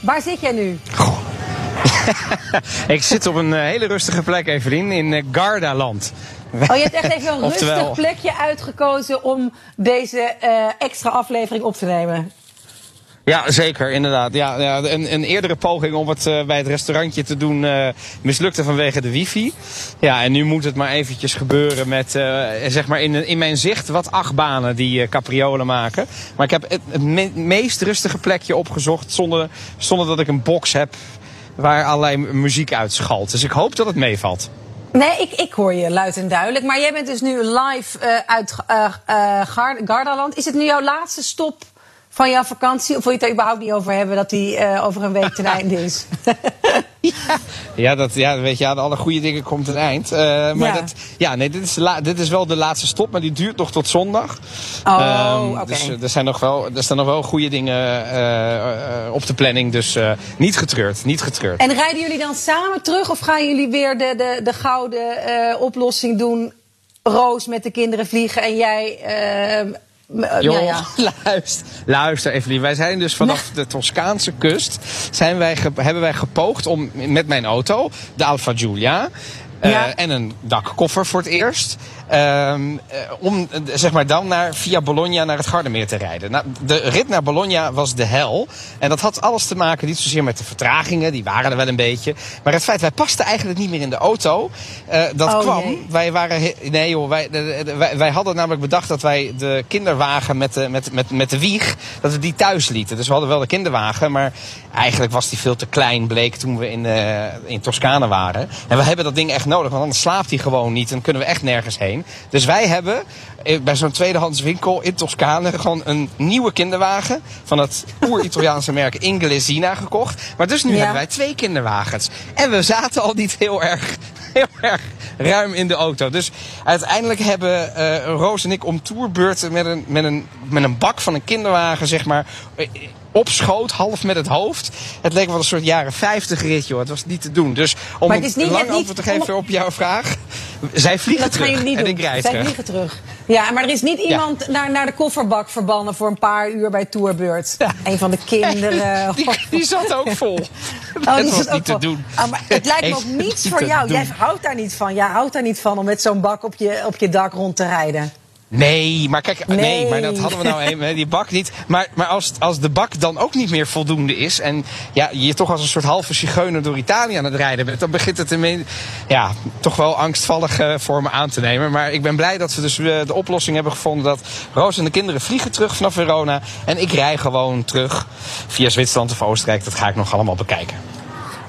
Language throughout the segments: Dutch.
Waar zit jij nu? ik zit op een eh, hele rustige plek, Evelien, in uh, Gardaland. Oh, je hebt echt even een rustig plekje uitgekozen om deze uh, extra aflevering op te nemen. Ja, zeker, inderdaad. Ja, ja een, een eerdere poging om het uh, bij het restaurantje te doen uh, mislukte vanwege de wifi. Ja, en nu moet het maar eventjes gebeuren met, uh, zeg maar, in, in mijn zicht wat achtbanen die capriolen maken. Maar ik heb het, het me meest rustige plekje opgezocht zonder, zonder dat ik een box heb waar allerlei muziek uitschalt. Dus ik hoop dat het meevalt. Nee, ik, ik hoor je luid en duidelijk. Maar jij bent dus nu live uit Gardaland. Is het nu jouw laatste stop van jouw vakantie? Of wil je het er überhaupt niet over hebben dat die uh, over een week ten einde is? ja, ja, dat, ja, weet je, aan alle goede dingen komt het eind. Uh, maar ja. Dat, ja, nee, dit, is la, dit is wel de laatste stop, maar die duurt nog tot zondag. Oh, um, oké. Okay. Dus er, zijn nog wel, er staan nog wel goede dingen uh, op de planning. Dus niet getreurd, niet getreurd. En rijden jullie dan samen terug of gaan jullie weer de, de, de gouden oplossing doen? Roos met de kinderen vliegen en jij Jo, ja, ja. luister, luister Evelien. Wij zijn dus vanaf de Toscaanse kust... Zijn wij hebben wij gepoogd om met mijn auto, de Alfa Giulia... Ja. Uh, en een dakkoffer voor het eerst. Um, uh, om zeg maar dan naar, via Bologna naar het Gardermeer te rijden. Nou, de rit naar Bologna was de hel. En dat had alles te maken, niet zozeer met de vertragingen, die waren er wel een beetje. Maar het feit, wij pasten eigenlijk niet meer in de auto. Uh, dat oh, kwam, wij waren, nee joh, wij, wij, hadden namelijk bedacht dat wij de kinderwagen met de, met, met, met de wieg, dat we die thuis lieten. Dus we hadden wel de kinderwagen, maar eigenlijk was die veel te klein, bleek toen we in, uh, in Toscane waren. En we hebben dat ding echt nodig, want anders slaapt hij gewoon niet en kunnen we echt nergens heen. Dus wij hebben bij zo'n tweedehands winkel in Toscane gewoon een nieuwe kinderwagen van het oer-Italiaanse merk Inglesina gekocht. Maar dus nu ja. hebben wij twee kinderwagens. En we zaten al niet heel erg, heel erg ruim in de auto. Dus uiteindelijk hebben uh, Roos en ik om tourbeurten met een, met, een, met een bak van een kinderwagen, zeg maar op schoot, half met het hoofd. Het leek wel een soort jaren 50 rit, joh. Het was niet te doen. Dus om maar het is niet, een lang niet, antwoord te geven op jouw vraag. Zij vliegen dat terug. Gaan jullie niet en doen. ik rijd Zij terug. vliegen terug. Ja, maar er is niet iemand ja. naar, naar de kofferbak verbannen voor een paar uur bij Tourbeurt. Ja. Een van de kinderen. die, die, zat ook vol. Oh, het die was niet te doen. Ah, maar het lijkt me ook niets voor jou. Jij houdt daar niet van. Jij houdt daar niet van om met zo'n bak op je, op je dak rond te rijden. Nee, maar kijk, nee. Nee. maar dat hadden we nou even, die bak niet. Maar, maar als, als de bak dan ook niet meer voldoende is en ja, je toch als een soort halve zigeuner door Italië aan het rijden bent, dan begint het ermee, ja, toch wel angstvallige vormen aan te nemen. Maar ik ben blij dat we dus uh, de oplossing hebben gevonden dat Roos en de kinderen vliegen terug vanaf Verona en ik rij gewoon terug via Zwitserland of Oostenrijk. Dat ga ik nog allemaal bekijken.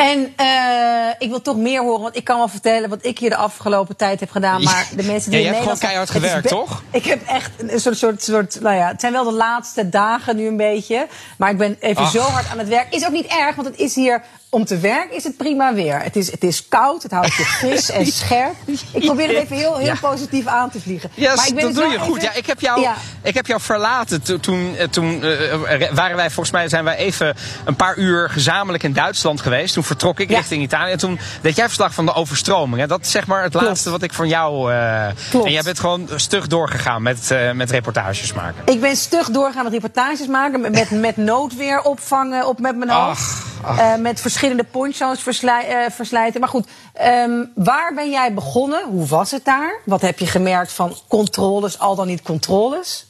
En uh, ik wil toch meer horen, want ik kan wel vertellen wat ik hier de afgelopen tijd heb gedaan. Maar de mensen die ja, je hebt gewoon keihard gewerkt, toch? Ik heb echt een soort, soort, soort, nou ja, het zijn wel de laatste dagen nu een beetje. Maar ik ben even Ach. zo hard aan het werk. Is ook niet erg, want het is hier, om te werken is het prima weer. Het is, het is koud, het houdt je fris en scherp. Ik probeer het even heel, heel ja. positief aan te vliegen. Ja, maar ik ben dat doe je goed. Ja, ik, heb jou, ja. ik heb jou verlaten toen, toen, toen uh, waren wij, volgens mij zijn wij even een paar uur gezamenlijk in Duitsland geweest. Toen vertrok ik Ja. richting Italië. En toen deed jij verslag van de overstroming. Hè? Dat is zeg maar het Klopt. laatste wat ik van jou... Uh, Klopt. en jij bent gewoon stug doorgegaan met, uh, met reportages maken. Ik ben stug doorgaan met reportages maken, met, met noodweer opvangen op met mijn hoofd. Ach. Uh, met verschillende poncho's verslij, uh, verslijten. Maar goed, um, waar ben jij begonnen? Hoe was het daar? Wat heb je gemerkt van controles, al dan niet controles?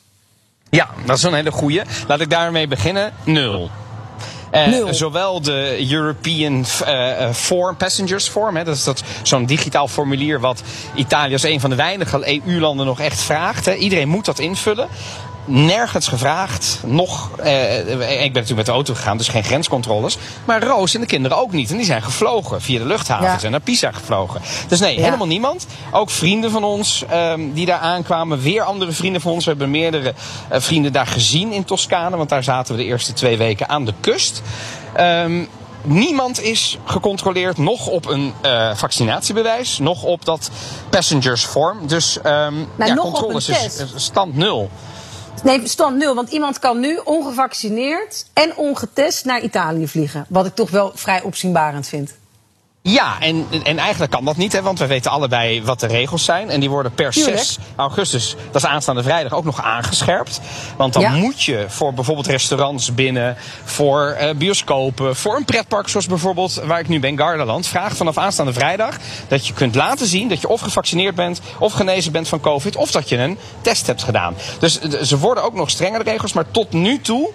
Ja, dat is een hele goeie. Laat ik daarmee beginnen. Nul. Uh, Nul. zowel de European uh, form, Passengers Form, hè, dat is dat, zo'n digitaal formulier wat Italië als een van de weinige EU-landen nog echt vraagt. Hè. Iedereen moet dat invullen. Nergens gevraagd. Nog, uh, ik ben natuurlijk met de auto gegaan, dus geen grenscontroles. Maar Roos en de kinderen ook niet. En die zijn gevlogen via de luchthavens Ja. en naar Pisa gevlogen. Dus nee, Ja. helemaal niemand. Ook vrienden van ons um, die daar aankwamen. Weer andere vrienden van ons. We hebben meerdere uh, vrienden daar gezien in Toscane. Want daar zaten we de eerste twee weken aan de kust. Um, Niemand is gecontroleerd, nog op een uh, vaccinatiebewijs, nog op dat passengers form. Dus um, ja, nog controles is stand nul. Nee, stand nul. Want iemand kan nu ongevaccineerd en ongetest naar Italië vliegen. Wat ik toch wel vrij opzienbarend vind. Ja, en, en eigenlijk kan dat niet, hè, want we weten allebei wat de regels zijn. En die worden per Tuurlijk. 6 augustus, dat is aanstaande vrijdag, ook nog aangescherpt. Want dan Ja. moet je voor bijvoorbeeld restaurants binnen, voor eh, bioscopen, voor een pretpark zoals bijvoorbeeld waar ik nu ben, Gardaland, vraagt vanaf aanstaande vrijdag dat je kunt laten zien dat je of gevaccineerd bent, of genezen bent van COVID, of dat je een test hebt gedaan. Dus ze worden ook nog strenger de regels, maar tot nu toe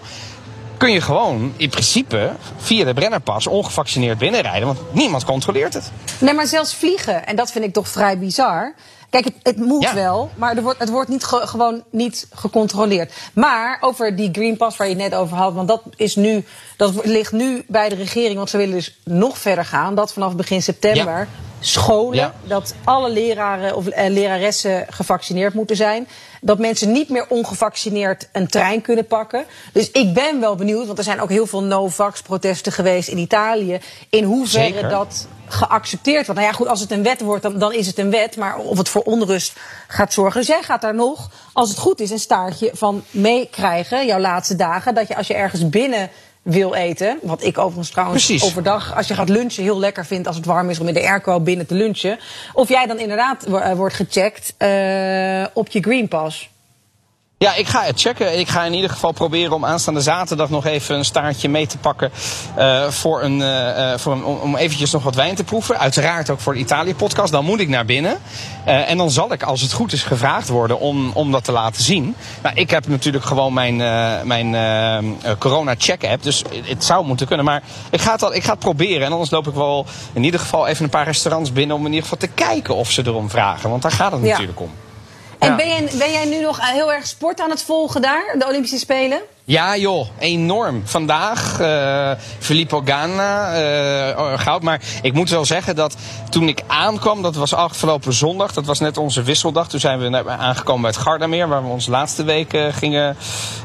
kun je gewoon in principe via de Brennerpas ongevaccineerd binnenrijden. Want niemand controleert het. Nee, maar zelfs vliegen, en dat vind ik toch vrij bizar. Kijk, het, het moet Ja. wel, maar er wordt, het wordt niet ge- gewoon niet gecontroleerd. Maar over die Green Pass waar je het net over had, want dat, is nu, dat ligt nu bij de regering, want ze willen dus nog verder gaan. Dat vanaf begin september scholen, Ja. dat alle leraren of eh, leraressen gevaccineerd moeten zijn. Dat mensen niet meer ongevaccineerd een trein kunnen pakken. Dus ik ben wel benieuwd, want er zijn ook heel veel no-vax-protesten geweest in Italië. In hoeverre Zeker. dat geaccepteerd wordt. Nou ja, goed, als het een wet wordt, dan, dan is het een wet. Maar of het voor onrust gaat zorgen. Dus jij gaat daar nog, als het goed is, een staartje van meekrijgen. Jouw laatste dagen. Dat je als je ergens binnen wil eten. Wat ik overigens trouwens Precies. overdag, als je gaat lunchen, heel lekker vind als het warm is om in de airco binnen te lunchen. Of jij dan inderdaad eh, wordt gecheckt eh, op je Green Pass. Ja, ik ga het checken. Ik ga in ieder geval proberen om aanstaande zaterdag nog even een staartje mee te pakken. eh, voor een, eh, eh, voor een, om, eventjes nog wat wijn te proeven. Uiteraard ook voor de Italië-podcast. Dan moet ik naar binnen. En dan zal ik, als het goed is, gevraagd worden om, om dat te laten zien. Nou, ik heb natuurlijk gewoon mijn, mijn corona-check-app. Dus het zou moeten kunnen. Maar ik ga, het al, ik ga het proberen. En anders loop ik wel in ieder geval even een paar restaurants binnen. om in ieder geval te kijken of ze erom vragen. Want daar gaat het Ja. natuurlijk om. En ben, ben jij nu nog heel erg sport aan het volgen daar, de Olympische Spelen? Ja joh, enorm. Vandaag eh Filippo Ganna, eh, goud. Maar ik moet wel zeggen dat toen ik aankwam, dat was afgelopen zondag, dat was net onze wisseldag. Toen zijn we aangekomen bij het Gardameer, waar we onze laatste week eh, gingen,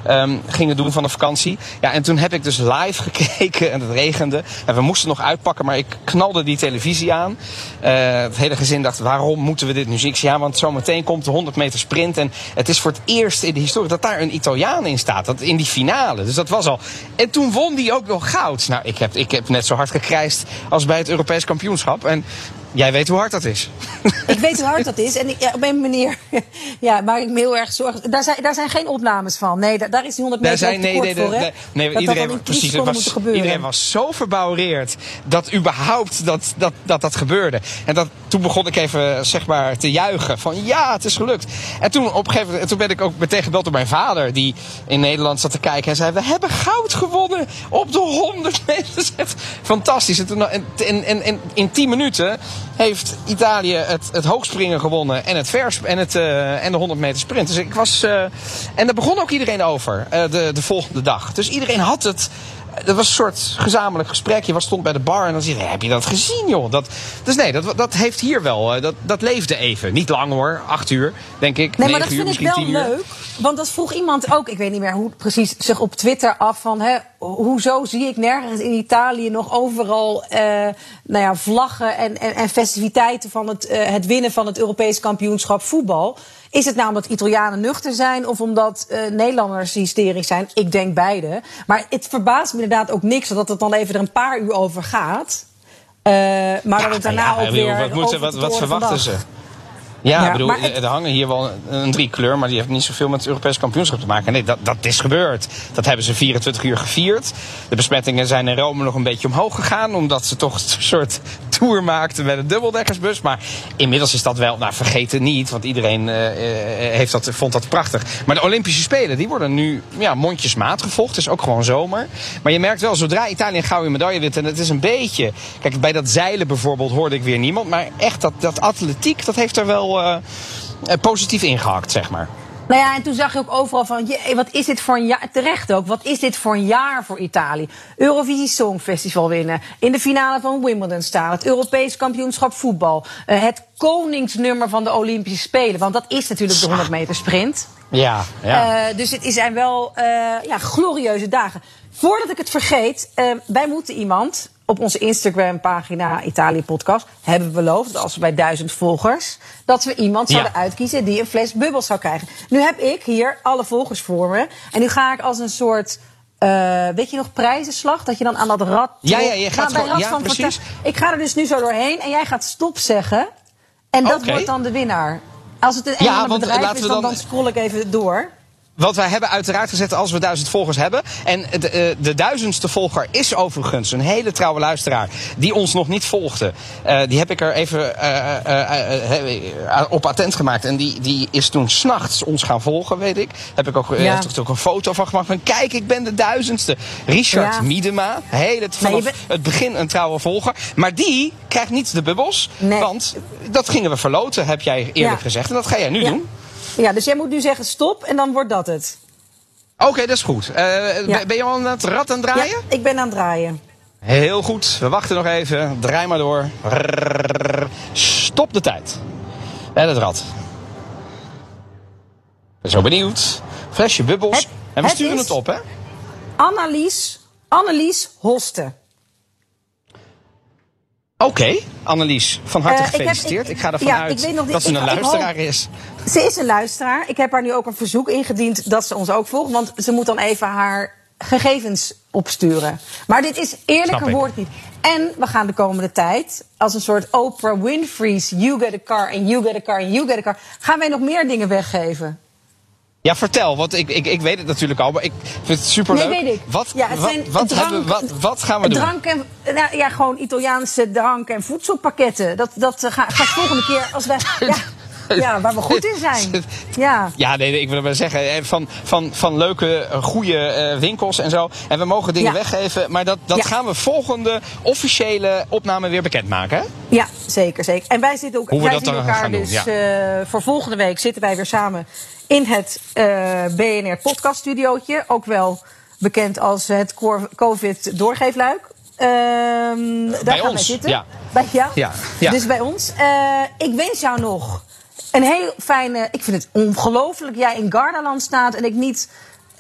ehm, gingen doen van de vakantie. Ja, en toen heb ik dus live gekeken en het regende. En we moesten nog uitpakken, maar ik knalde die televisie aan. Eh, het hele gezin dacht, waarom moeten we dit nu zien? Ja, want zometeen komt de 100 meter sprint. En het is voor het eerst in de historie dat daar een Italiaan in staat. Dat in die finale. Dus dat was al. En toen won die ook nog goud. Nou, ik heb, ik heb net zo hard gekrijsd als bij het Europees kampioenschap. En jij weet hoe hard dat is. Ik weet hoe hard dat is. En ik, ja, op een manier ja, maak ik me heel erg zorgen. Daar zijn, daar zijn geen opnames van. Nee, daar, daar is die 100 Daar meter zijn, nee, voor, nee, nee, Dat dat iedereen, precies, was, iedereen was zo verbouwereerd dat überhaupt dat dat, dat, dat gebeurde. En dat, toen begon ik even zeg maar, te juichen van ja, het is gelukt. En toen, op een gegeven moment, toen ben ik ook meteen gebeld door mijn vader die in Nederland zat te kijken en zei we hebben goud gewonnen op de 100 meter. Fantastisch. En, toen, en, en, en, en in 10 minuten heeft Italië het, het hoogspringen gewonnen en het, vers, en, het, eh, en de 100 meter sprint. Dus ik was. eh, en daar begon ook iedereen over eh, de, de volgende dag. Dus iedereen had het. Dat was een soort gezamenlijk gesprek. Je was, stond bij de bar en dan zei je, heb je dat gezien joh? Dat, dus nee, dat, dat heeft hier wel, eh, dat, dat leefde even. Niet lang hoor, acht uur denk ik. Nee, maar dat uur, vind ik wel leuk. Want dat vroeg iemand ook, ik weet niet meer hoe precies, zich op Twitter af van... Hè, hoezo zie ik nergens in Italië nog overal eh, nou ja, vlaggen en, en, en festiviteiten... van het, eh, het winnen van het Europees kampioenschap voetbal? Is het nou omdat Italianen nuchter zijn of omdat eh, Nederlanders hysterisch zijn? Ik denk beide. Maar het verbaast me inderdaad ook niks dat het dan even er een paar uur over gaat... Eh, maar dat het daarna nou ja, ook weer. Wat, over wat, wat verwachten ze? Ja, Ja, bedoel, het- er hangen hier wel een, drie kleur, maar die heeft niet zoveel met het Europees kampioenschap te maken. Nee, dat, dat is gebeurd. Dat hebben ze 24 uur gevierd. De besmettingen zijn in Rome nog een beetje omhoog gegaan, omdat ze toch een soort tour maakten met een dubbeldekkersbus. Maar inmiddels is dat wel, nou vergeet het niet, want iedereen eh, eh, heeft dat, vond dat prachtig. Maar de Olympische Spelen, die worden nu ja, mondjesmaat gevolgd. Het is ook gewoon zomer. Maar je merkt wel, zodra Italië een gouden medaille wint, en het is een beetje... Kijk, bij dat zeilen bijvoorbeeld hoorde ik weer niemand. Maar echt, dat, dat atletiek, dat heeft er wel eh, eh, positief ingehakt, zeg maar. Nou ja, en toen zag je ook overal van, jee, wat is dit voor een jaar, terecht ook, wat is dit voor een jaar voor Italië? Eurovisie Songfestival winnen, in de finale van Wimbledon staan, het Europees kampioenschap voetbal, eh, het koningsnummer van de Olympische Spelen, want dat is natuurlijk de 100 meter sprint. Ja, ja. Eh, dus het zijn wel eh, ja, glorieuze dagen. Voordat ik het vergeet, eh, wij moeten iemand op onze Instagram-pagina Italië Podcast hebben we beloofd, als we bij duizend volgers, dat we iemand Ja. zouden uitkiezen die een fles bubbels zou krijgen. Nu heb ik hier alle volgers voor me. En nu ga ik als een soort eh, weet je nog, prijzenslag? Dat je dan aan dat rad. Ja, ja, je gaat Nou, gewoon- ja, van precies. Ik ga er dus nu zo doorheen en jij gaat stop zeggen. En dat wordt dan de winnaar. Als het een Ja, want, bedrijf is, dan, dan- dan scroll ik even door. Want wij hebben uiteraard gezet als we duizend volgers hebben. En de, eh, de duizendste volger is overigens een hele trouwe luisteraar. Die ons nog niet volgde. Eh, die heb ik er even eh, op attent gemaakt. En die, die is toen s'nachts ons gaan volgen, weet ik. Heb ik ook, Ja. heeft er ook een foto van gemaakt. Van kijk, ik ben de duizendste. Richard Ja. Miedema. Hele, vanaf het begin een trouwe volger. Maar die krijgt niet de bubbels. Nee. Want dat gingen we verloten, heb jij eerlijk Ja. gezegd. En dat ga jij nu doen. Ja, dus jij moet nu zeggen stop en dan wordt dat het. Oké, dat is goed. Eh, Ja. Ben je al aan het rad aan het draaien? Ja, ik ben aan het draaien. Heel goed. We wachten nog even. Draai maar door. Stop de tijd. En het rad. Ik ben zo benieuwd. Flesje bubbels. Het- en we het sturen het op, hè? Annelies, Annelies Hoste. Oké, Annelies. Van harte Eh, ik heb- gefeliciteerd. Ik, ik- ga ervan ja, uit niet- dat ze een luisteraar hoop- is. Ze is een luisteraar. Ik heb haar nu ook een verzoek ingediend dat ze ons ook volgt. Want ze moet dan even haar gegevens opsturen. Maar dit is eerlijker woord niet. En we gaan de komende tijd, als een soort Oprah Winfrey's You get a car and you get a car and you get a car... gaan wij nog meer dingen weggeven. Ja, vertel. Want ik, ik, ik weet het natuurlijk al, maar ik vind het superleuk. Nee, weet ik. Wat, Ja, wat, wat, drank- hebben we- wat, wat gaan we doen? Drank en, nou, ja, gewoon Italiaanse drank- en voedselpakketten. Dat, dat ga, gaat volgende keer als wij... Ja, ja, waar we goed in zijn. Ja. Ja, nee, nee, ik wil maar zeggen, eh, van, van, van leuke, eh, goede eh, winkels en zo. En we mogen dingen Ja. weggeven, maar dat, dat Ja. gaan we volgende officiële opname weer bekendmaken. Hè? Ja, zeker, zeker. En wij zitten ook Hoe we wij dat zien dan elkaar gaan doen, dus ja. voor volgende week zitten wij weer samen in het eh, BNR podcast studiootje, ook wel bekend als het COVID doorgeefluik. Ehm, daar Bij gaan wij ons, zitten. ja. Bij, ja. Ja, ja. Dus bij ons. Eh, ik wens jou nog een heel fijne. Ik vind het ongelooflijk jij in Gardaland staat en ik niet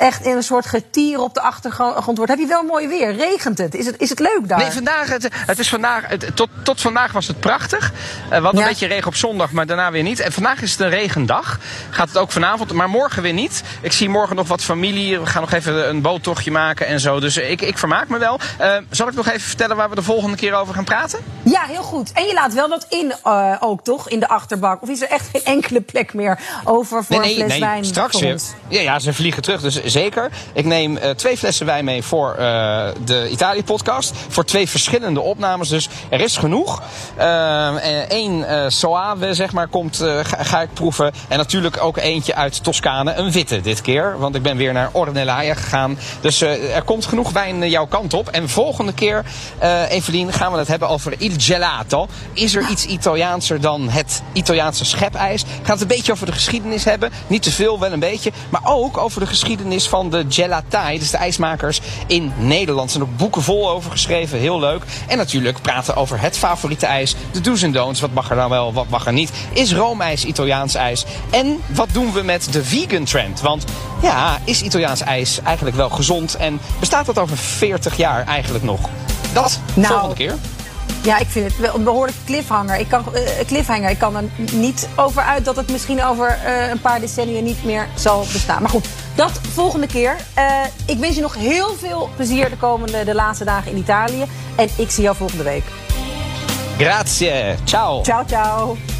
echt in een soort getier op de achtergrond word. Heb je wel mooi weer? Regent het? Is het, is het leuk daar? Nee, vandaag, het, het is vandaag, het, tot, tot vandaag was het prachtig. Eh, we hadden Ja. een beetje regen op zondag, maar daarna weer niet. En vandaag is het een regendag. Gaat het ook vanavond, maar morgen weer niet. Ik zie morgen nog wat familie. We gaan nog even een boottochtje maken en zo. Dus ik, ik vermaak me wel. Eh, zal ik nog even vertellen waar we de volgende keer over gaan praten? Ja, heel goed. En je laat wel wat in eh, ook, toch? In de achterbak. Of is er echt geen enkele plek meer over voor een fles wijn? straks weer. Ja, ja, ze vliegen terug, dus zeker. Ik neem eh, twee flessen wijn mee voor eh, de Italië-podcast. Voor twee verschillende opnames, dus er is genoeg. Eén eh Soave, zeg maar, komt, ga, ga ik proeven. En natuurlijk ook eentje uit Toscane, een witte dit keer. Want ik ben weer naar Ornellaia gegaan. Dus er komt genoeg wijn jouw kant op. En volgende keer, Evelien, gaan we het hebben over il gelato. Is er iets Italiaanser dan het Italiaanse schepijs? Gaat het een beetje over de geschiedenis hebben. Niet te veel, wel een beetje. Maar ook over de geschiedenis van de gelatai, dus de ijsmakers in Nederland. Er zijn ook boeken vol over geschreven, heel leuk. En natuurlijk praten over het favoriete ijs, de do's en don'ts. Wat mag er nou wel, wat mag er niet? Is roomijs Italiaans ijs? En wat doen we met de vegan trend? Want ja, is Italiaans ijs eigenlijk wel gezond? En bestaat dat over 40 jaar eigenlijk nog? Dat Nou, volgende keer. Ja, ik vind het wel een behoorlijk cliffhanger. Ik kan, eh, cliffhanger. Ik kan er niet over uit dat het misschien over eh, een paar decennia niet meer zal bestaan. Maar goed, dat volgende keer. Eh, ik wens je nog heel veel plezier de komende, de laatste dagen in Italië. En ik zie jou volgende week. Grazie. Ciao. Ciao, ciao.